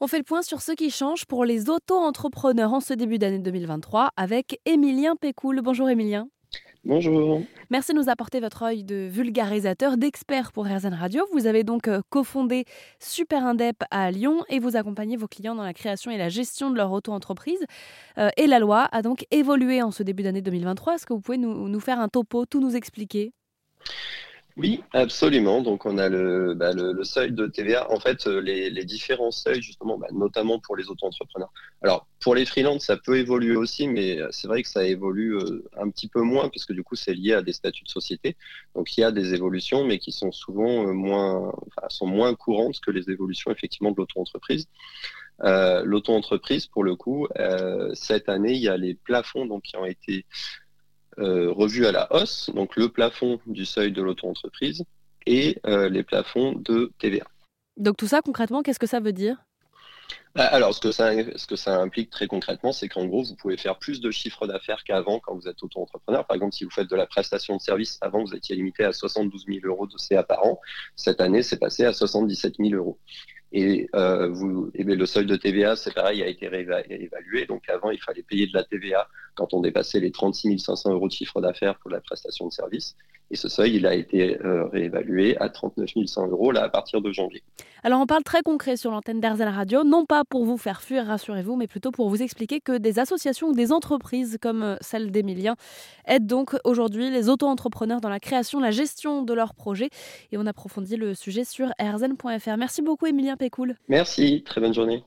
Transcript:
On fait le point sur ce qui change pour les auto-entrepreneurs en ce début d'année 2023 avec Émilien Pécoul. Bonjour Émilien. Bonjour. Merci de nous apporter votre œil de vulgarisateur, d'expert pour RZN Radio. Vous avez donc euh, cofondé Super Indep à Lyon et vous accompagnez vos clients dans la création et la gestion de leur auto-entreprise. Euh, et la loi a donc évolué en ce début d'année 2023. Est-ce que vous pouvez nous, nous faire un topo, tout nous expliquer? Oui, absolument. Donc on a le, bah, le, seuil de TVA. En fait, euh, les, les différents seuils, justement, bah, notamment pour les auto-entrepreneurs. Alors pour les freelances, ça peut évoluer aussi, mais euh, c'est vrai que ça évolue euh, un petit peu moins, puisque du coup c'est lié à des statuts de société. Donc il y a des évolutions, mais qui sont souvent moins, enfin, sont moins courantes que les évolutions effectivement de l'auto-entreprise. L'auto-entreprise, pour le coup, cette année, il y a les plafonds donc, qui ont été euh, revu à la hausse, donc le plafond du seuil de l'auto-entreprise et euh, les plafonds de TVA. Donc tout ça, concrètement, qu'est-ce que ça veut dire? Bah, alors, ce que, ça, ce que ça implique très concrètement, c'est qu'en gros, vous pouvez faire plus de chiffre d'affaires qu'avant quand vous êtes auto-entrepreneur. Par exemple, si vous faites de la prestation de service, avant, vous étiez limité à 72 000 euros de CA par an. Cette année, c'est passé à 77 000 euros. Et, euh, vous, et le seuil de TVA, c'est pareil, a été réévalué. Donc avant, il fallait payer de la TVA quand on dépassait les 36 500 euros de chiffre d'affaires pour la prestation de service. Et ce seuil, il a été euh, réévalué à 39 100 euros là, à partir de janvier. Alors on parle très concret sur l'antenne d'Airzen Radio, non pas pour vous faire fuir, rassurez-vous, mais plutôt pour vous expliquer que des associations ou des entreprises comme euh, celle d'Emilien aident donc aujourd'hui les auto-entrepreneurs dans la création, la gestion de leurs projets. Et on approfondit le sujet sur airzen.fr. Merci beaucoup Emilien Pécoul. Merci, très bonne journée.